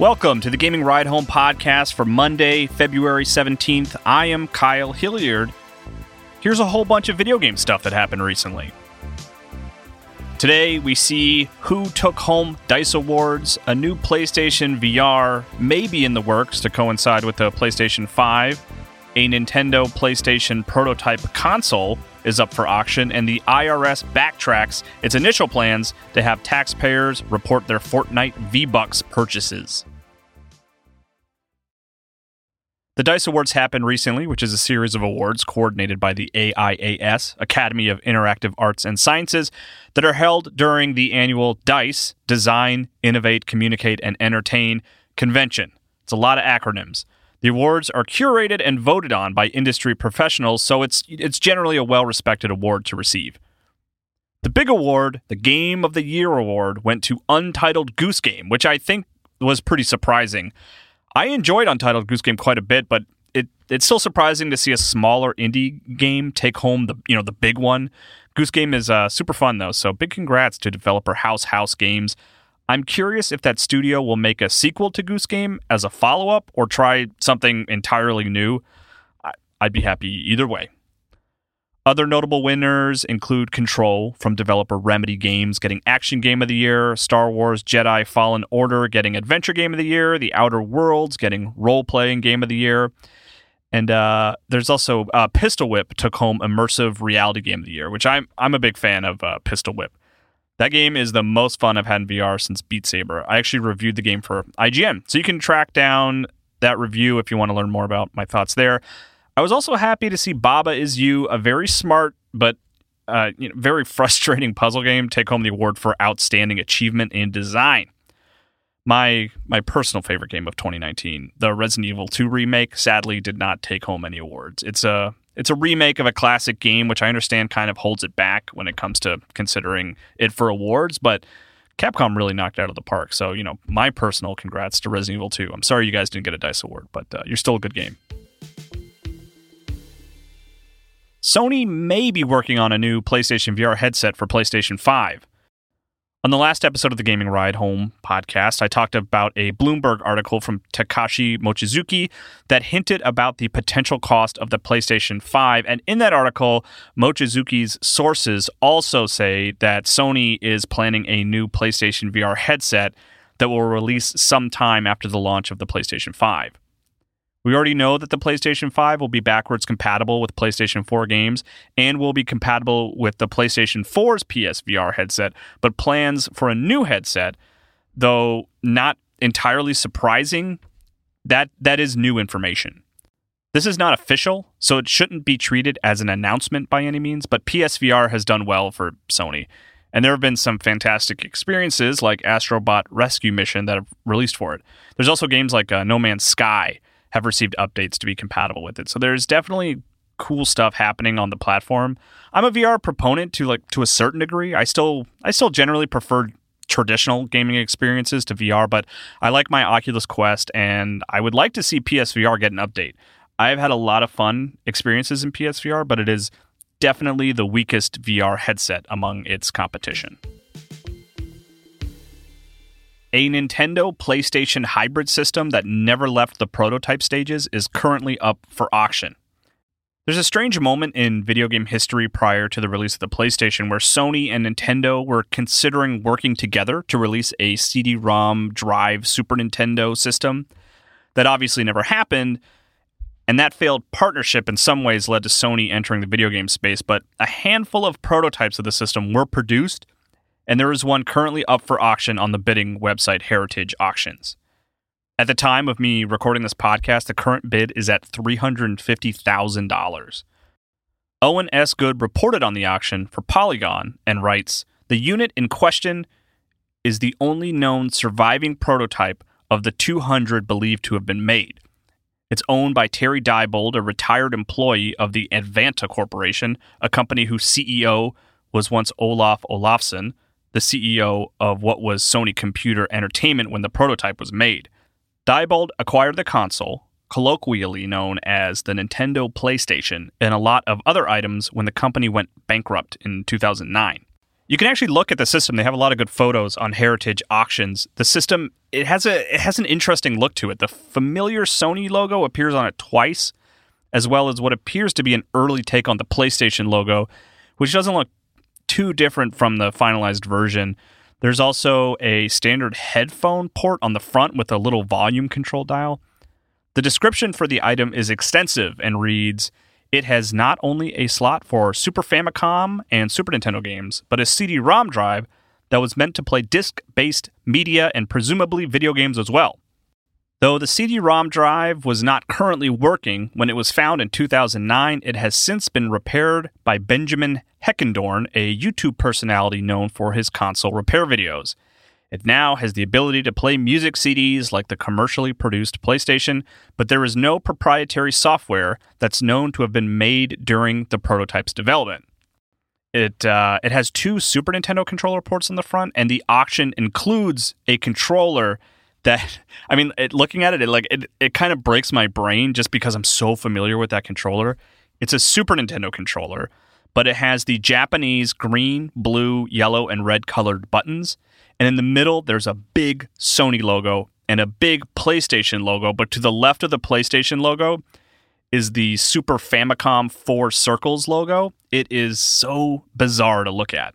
Welcome to the Gaming Ride Home podcast for Monday, February 17th. I am Kyle Hilliard. Here's a whole bunch of video game stuff that happened recently. Today, we see who took home DICE Awards, a new PlayStation VR may be in the works to coincide with the PlayStation 5, a Nintendo PlayStation prototype console is up for auction, and the IRS backtracks its initial plans to have taxpayers report their Fortnite V Bucks purchases. The DICE Awards happened recently, which is a series of awards coordinated by the AIAS, Academy of Interactive Arts and Sciences, that are held during the annual DICE Design, Innovate, Communicate, and Entertain convention. It's a lot of acronyms. The awards are curated and voted on by industry professionals, so it's it's generally a well-respected award to receive. The big award, the Game of the Year award, went to Untitled Goose Game, which I think was pretty surprising. I enjoyed Untitled Goose Game quite a bit, but it it's still surprising to see a smaller indie game take home the you know the big one. Goose Game is uh, super fun though, so big congrats to developer House House Games. I'm curious if that studio will make a sequel to Goose Game as a follow up or try something entirely new. I'd be happy either way. Other notable winners include Control from developer Remedy Games getting Action Game of the Year, Star Wars Jedi Fallen Order getting Adventure Game of the Year, The Outer Worlds getting Role Playing Game of the Year. And uh, there's also uh, Pistol Whip took home Immersive Reality Game of the Year, which I'm I'm a big fan of uh, Pistol Whip. That game is the most fun I've had in VR since Beat Saber. I actually reviewed the game for IGN, so you can track down that review if you want to learn more about my thoughts there. I was also happy to see Baba Is You, a very smart but uh, you know, very frustrating puzzle game, take home the award for outstanding achievement in design. My my personal favorite game of 2019, the Resident Evil 2 remake, sadly did not take home any awards. It's a it's a remake of a classic game, which I understand kind of holds it back when it comes to considering it for awards, but Capcom really knocked out of the park. So, you know, my personal congrats to Resident Evil 2. I'm sorry you guys didn't get a DICE award, but uh, you're still a good game. Sony may be working on a new PlayStation VR headset for PlayStation 5. On the last episode of the Gaming Ride Home podcast, I talked about a Bloomberg article from Takashi Mochizuki that hinted about the potential cost of the PlayStation 5. And in that article, Mochizuki's sources also say that Sony is planning a new PlayStation VR headset that will release sometime after the launch of the PlayStation 5. We already know that the PlayStation 5 will be backwards compatible with PlayStation 4 games and will be compatible with the PlayStation 4's PSVR headset, but plans for a new headset, though not entirely surprising, that that is new information. This is not official, so it shouldn't be treated as an announcement by any means, but PSVR has done well for Sony. And there have been some fantastic experiences like Astrobot Rescue Mission that have released for it. There's also games like uh, No Man's Sky have received updates to be compatible with it. So there's definitely cool stuff happening on the platform. I'm a VR proponent to like to a certain degree. I still I still generally prefer traditional gaming experiences to VR, but I like my Oculus Quest and I would like to see PSVR get an update. I've had a lot of fun experiences in PSVR, but it is definitely the weakest VR headset among its competition. A Nintendo PlayStation hybrid system that never left the prototype stages is currently up for auction. There's a strange moment in video game history prior to the release of the PlayStation where Sony and Nintendo were considering working together to release a CD ROM drive Super Nintendo system. That obviously never happened, and that failed partnership in some ways led to Sony entering the video game space, but a handful of prototypes of the system were produced and there is one currently up for auction on the bidding website Heritage Auctions. At the time of me recording this podcast, the current bid is at $350,000. Owen S. Good reported on the auction for Polygon and writes The unit in question is the only known surviving prototype of the 200 believed to have been made. It's owned by Terry Diebold, a retired employee of the Advanta Corporation, a company whose CEO was once Olaf Olafsson, the CEO of what was Sony Computer Entertainment when the prototype was made. Diebold acquired the console, colloquially known as the Nintendo PlayStation, and a lot of other items when the company went bankrupt in 2009. You can actually look at the system. They have a lot of good photos on Heritage auctions. The system it has a it has an interesting look to it. The familiar Sony logo appears on it twice, as well as what appears to be an early take on the PlayStation logo, which doesn't look too different from the finalized version. There's also a standard headphone port on the front with a little volume control dial. The description for the item is extensive and reads It has not only a slot for Super Famicom and Super Nintendo games, but a CD ROM drive that was meant to play disc based media and presumably video games as well. Though the CD ROM drive was not currently working when it was found in 2009, it has since been repaired by Benjamin Heckendorn, a YouTube personality known for his console repair videos. It now has the ability to play music CDs like the commercially produced PlayStation, but there is no proprietary software that's known to have been made during the prototype's development. It uh, it has two Super Nintendo controller ports on the front, and the auction includes a controller that I mean, it, looking at it, it like it, it kind of breaks my brain just because I'm so familiar with that controller. It's a Super Nintendo controller, but it has the Japanese green, blue, yellow, and red colored buttons, and in the middle there's a big Sony logo and a big PlayStation logo. But to the left of the PlayStation logo is the Super Famicom Four Circles logo. It is so bizarre to look at.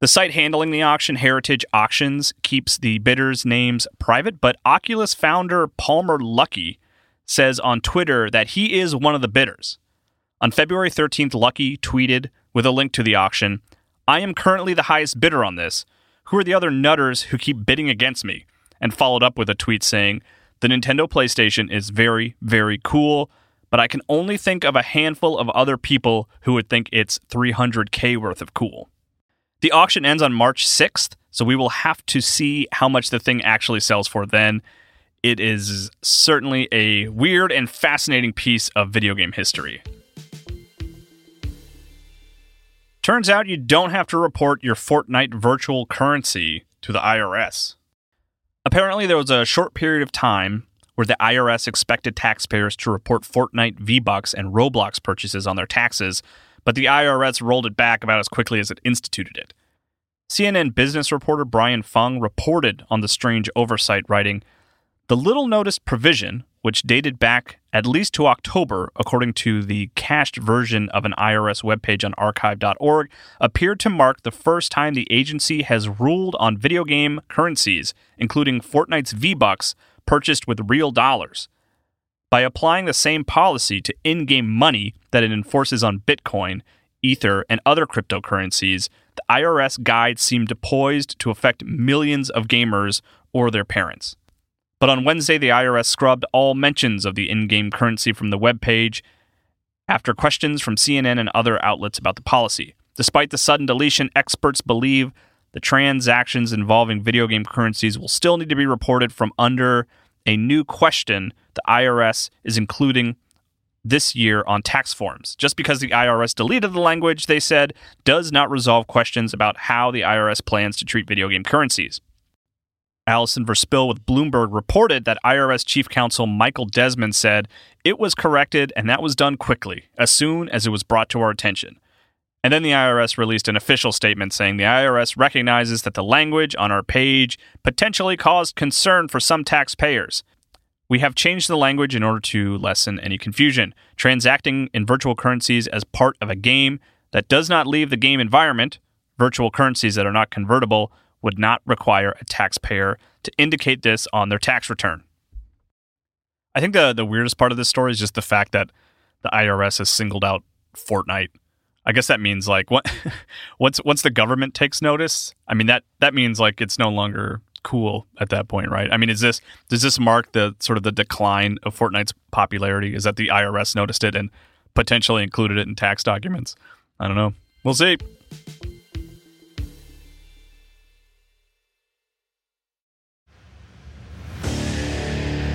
The site handling the auction, Heritage Auctions, keeps the bidders' names private, but Oculus founder Palmer Luckey says on Twitter that he is one of the bidders. On February 13th, Luckey tweeted with a link to the auction I am currently the highest bidder on this. Who are the other nutters who keep bidding against me? And followed up with a tweet saying, The Nintendo PlayStation is very, very cool, but I can only think of a handful of other people who would think it's 300k worth of cool. The auction ends on March 6th, so we will have to see how much the thing actually sells for then. It is certainly a weird and fascinating piece of video game history. Turns out you don't have to report your Fortnite virtual currency to the IRS. Apparently, there was a short period of time where the IRS expected taxpayers to report Fortnite V-Bucks and Roblox purchases on their taxes but the IRS rolled it back about as quickly as it instituted it. CNN business reporter Brian Fung reported on the strange oversight, writing, The little noticed provision, which dated back at least to October, according to the cached version of an IRS webpage on archive.org, appeared to mark the first time the agency has ruled on video game currencies, including Fortnite's V Bucks purchased with real dollars. By applying the same policy to in game money that it enforces on Bitcoin, Ether, and other cryptocurrencies, the IRS guide seemed poised to affect millions of gamers or their parents. But on Wednesday, the IRS scrubbed all mentions of the in game currency from the web page after questions from CNN and other outlets about the policy. Despite the sudden deletion, experts believe the transactions involving video game currencies will still need to be reported from under a new question the IRS is including this year on tax forms. Just because the IRS deleted the language, they said, does not resolve questions about how the IRS plans to treat video game currencies. Allison Verspill with Bloomberg reported that IRS Chief Counsel Michael Desmond said it was corrected and that was done quickly, as soon as it was brought to our attention. And then the IRS released an official statement saying the IRS recognizes that the language on our page potentially caused concern for some taxpayers. We have changed the language in order to lessen any confusion. Transacting in virtual currencies as part of a game that does not leave the game environment, virtual currencies that are not convertible, would not require a taxpayer to indicate this on their tax return. I think the, the weirdest part of this story is just the fact that the IRS has singled out Fortnite I guess that means like what once once the government takes notice, I mean that that means like it's no longer cool at that point, right? I mean, is this does this mark the sort of the decline of Fortnite's popularity? Is that the IRS noticed it and potentially included it in tax documents? I don't know. We'll see.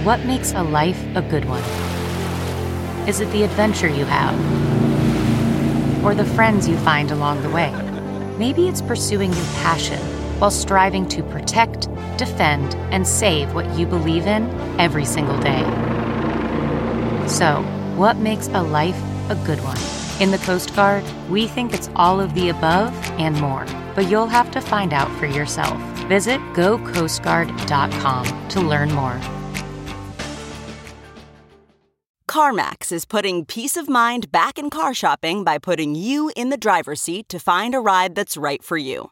What makes a life a good one? Is it the adventure you have? Or the friends you find along the way? Maybe it's pursuing your passion while striving to protect, defend, and save what you believe in every single day. So, what makes a life a good one? In the Coast Guard, we think it's all of the above and more, but you'll have to find out for yourself. Visit gocoastguard.com to learn more. CarMax is putting peace of mind back in car shopping by putting you in the driver's seat to find a ride that's right for you.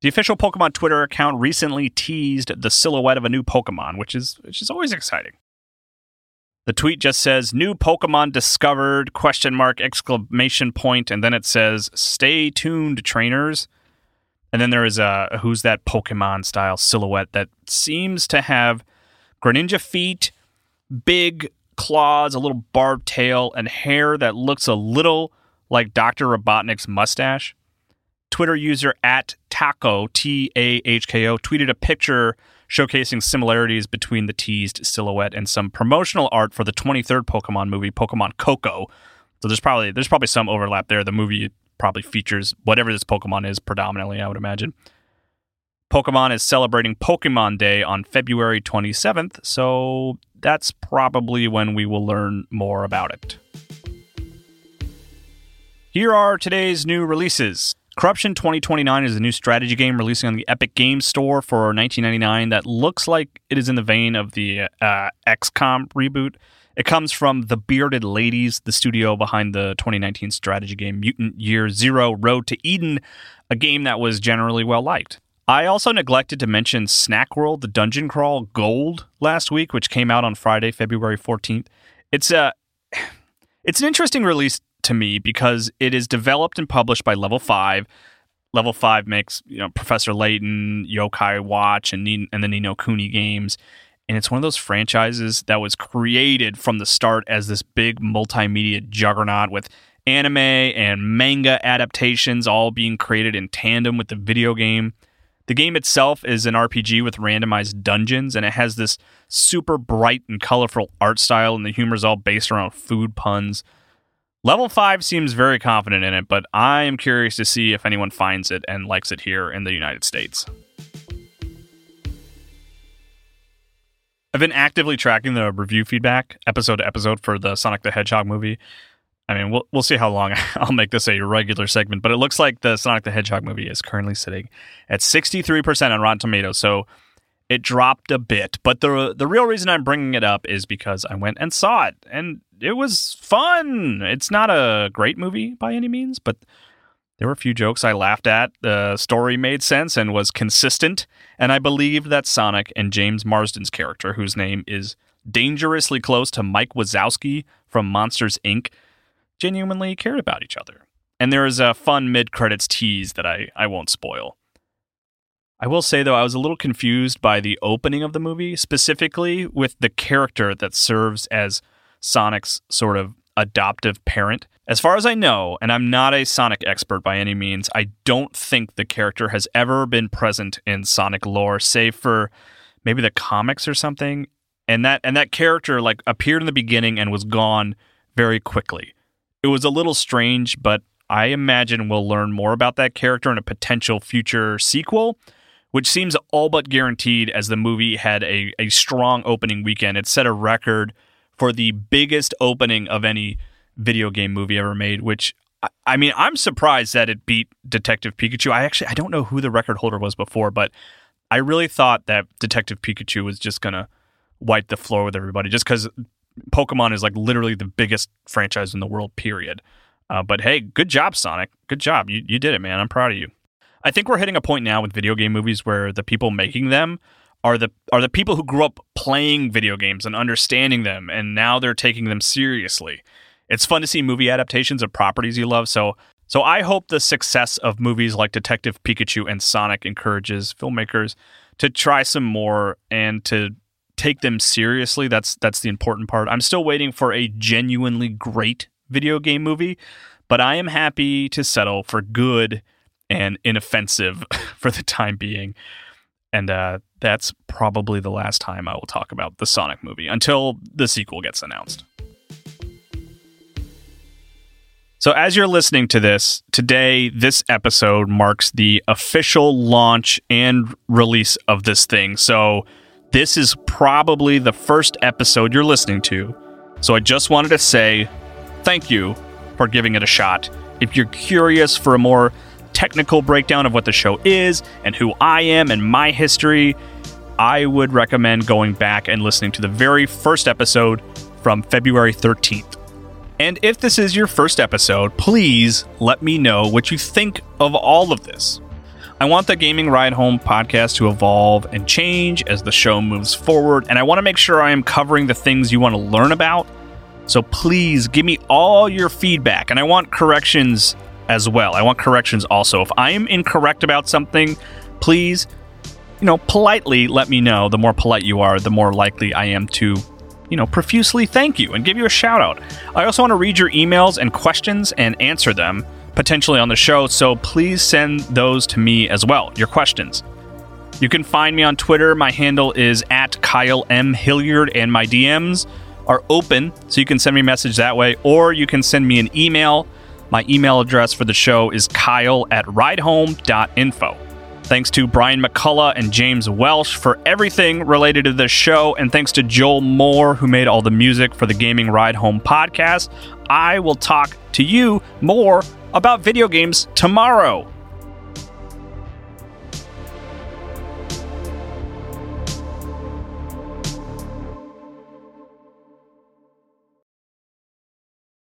The official Pokemon Twitter account recently teased the silhouette of a new Pokemon, which is which is always exciting. The tweet just says new Pokemon discovered question mark exclamation point and then it says stay tuned trainers. And then there is a who's that Pokemon style silhouette that seems to have Greninja feet, big claws, a little barbed tail, and hair that looks a little like Dr. Robotnik's mustache. Twitter user at Taco, T A H K O, tweeted a picture showcasing similarities between the teased silhouette and some promotional art for the 23rd Pokemon movie, Pokemon Coco. So there's probably there's probably some overlap there. The movie probably features whatever this Pokemon is predominantly, I would imagine. Pokemon is celebrating Pokemon Day on February 27th, so that's probably when we will learn more about it. Here are today's new releases. Corruption 2029 is a new strategy game releasing on the Epic Games Store for 1999 that looks like it is in the vein of the uh, XCOM reboot. It comes from The Bearded Ladies, the studio behind the 2019 strategy game Mutant Year Zero Road to Eden, a game that was generally well liked. I also neglected to mention Snack World, the Dungeon Crawl Gold last week, which came out on Friday, February 14th. It's a it's an interesting release to me because it is developed and published by Level 5. Level 5 makes, you know, Professor Layton, Yokai Watch and and the Ni no Kuni games. And it's one of those franchises that was created from the start as this big multimedia juggernaut with anime and manga adaptations all being created in tandem with the video game. The game itself is an RPG with randomized dungeons, and it has this super bright and colorful art style, and the humor is all based around food puns. Level 5 seems very confident in it, but I am curious to see if anyone finds it and likes it here in the United States. I've been actively tracking the review feedback episode to episode for the Sonic the Hedgehog movie. I mean, we'll, we'll see how long I'll make this a regular segment, but it looks like the Sonic the Hedgehog movie is currently sitting at 63% on Rotten Tomatoes. So it dropped a bit. But the the real reason I'm bringing it up is because I went and saw it, and it was fun. It's not a great movie by any means, but there were a few jokes I laughed at. The story made sense and was consistent, and I believed that Sonic and James Marsden's character, whose name is dangerously close to Mike Wazowski from Monsters Inc., genuinely cared about each other. And there is a fun mid credits tease that I, I won't spoil. I will say though, I was a little confused by the opening of the movie, specifically with the character that serves as Sonic's sort of adoptive parent. As far as I know, and I'm not a Sonic expert by any means, I don't think the character has ever been present in Sonic lore, save for maybe the comics or something. And that and that character like appeared in the beginning and was gone very quickly. It was a little strange, but I imagine we'll learn more about that character in a potential future sequel which seems all but guaranteed as the movie had a, a strong opening weekend. It set a record for the biggest opening of any video game movie ever made, which I mean, I'm surprised that it beat Detective Pikachu. I actually I don't know who the record holder was before, but I really thought that Detective Pikachu was just gonna wipe the floor with everybody, just because Pokemon is like literally the biggest franchise in the world. Period. Uh, but hey, good job, Sonic. Good job. You you did it, man. I'm proud of you. I think we're hitting a point now with video game movies where the people making them are the are the people who grew up playing video games and understanding them and now they're taking them seriously. it's fun to see movie adaptations of properties you love. So so I hope the success of movies like Detective Pikachu and Sonic encourages filmmakers to try some more and to take them seriously. That's that's the important part. I'm still waiting for a genuinely great video game movie, but I am happy to settle for good and inoffensive for the time being. And uh, that's probably the last time I will talk about the Sonic movie until the sequel gets announced. So, as you're listening to this, today, this episode marks the official launch and release of this thing. So, this is probably the first episode you're listening to. So, I just wanted to say thank you for giving it a shot. If you're curious for a more technical breakdown of what the show is and who I am and my history, I would recommend going back and listening to the very first episode from February 13th. And if this is your first episode, please let me know what you think of all of this. I want the Gaming Ride Home podcast to evolve and change as the show moves forward, and I want to make sure I am covering the things you want to learn about. So please give me all your feedback, and I want corrections as well. I want corrections also. If I am incorrect about something, please, you know, politely let me know. The more polite you are, the more likely I am to you know, profusely thank you and give you a shout out. I also want to read your emails and questions and answer them potentially on the show, so please send those to me as well, your questions. You can find me on Twitter. My handle is at Kyle M. Hilliard, and my DMs are open, so you can send me a message that way, or you can send me an email. My email address for the show is kyle at ridehome.info. Thanks to Brian McCullough and James Welsh for everything related to this show, and thanks to Joel Moore, who made all the music for the Gaming Ride Home podcast. I will talk to you more about video games tomorrow.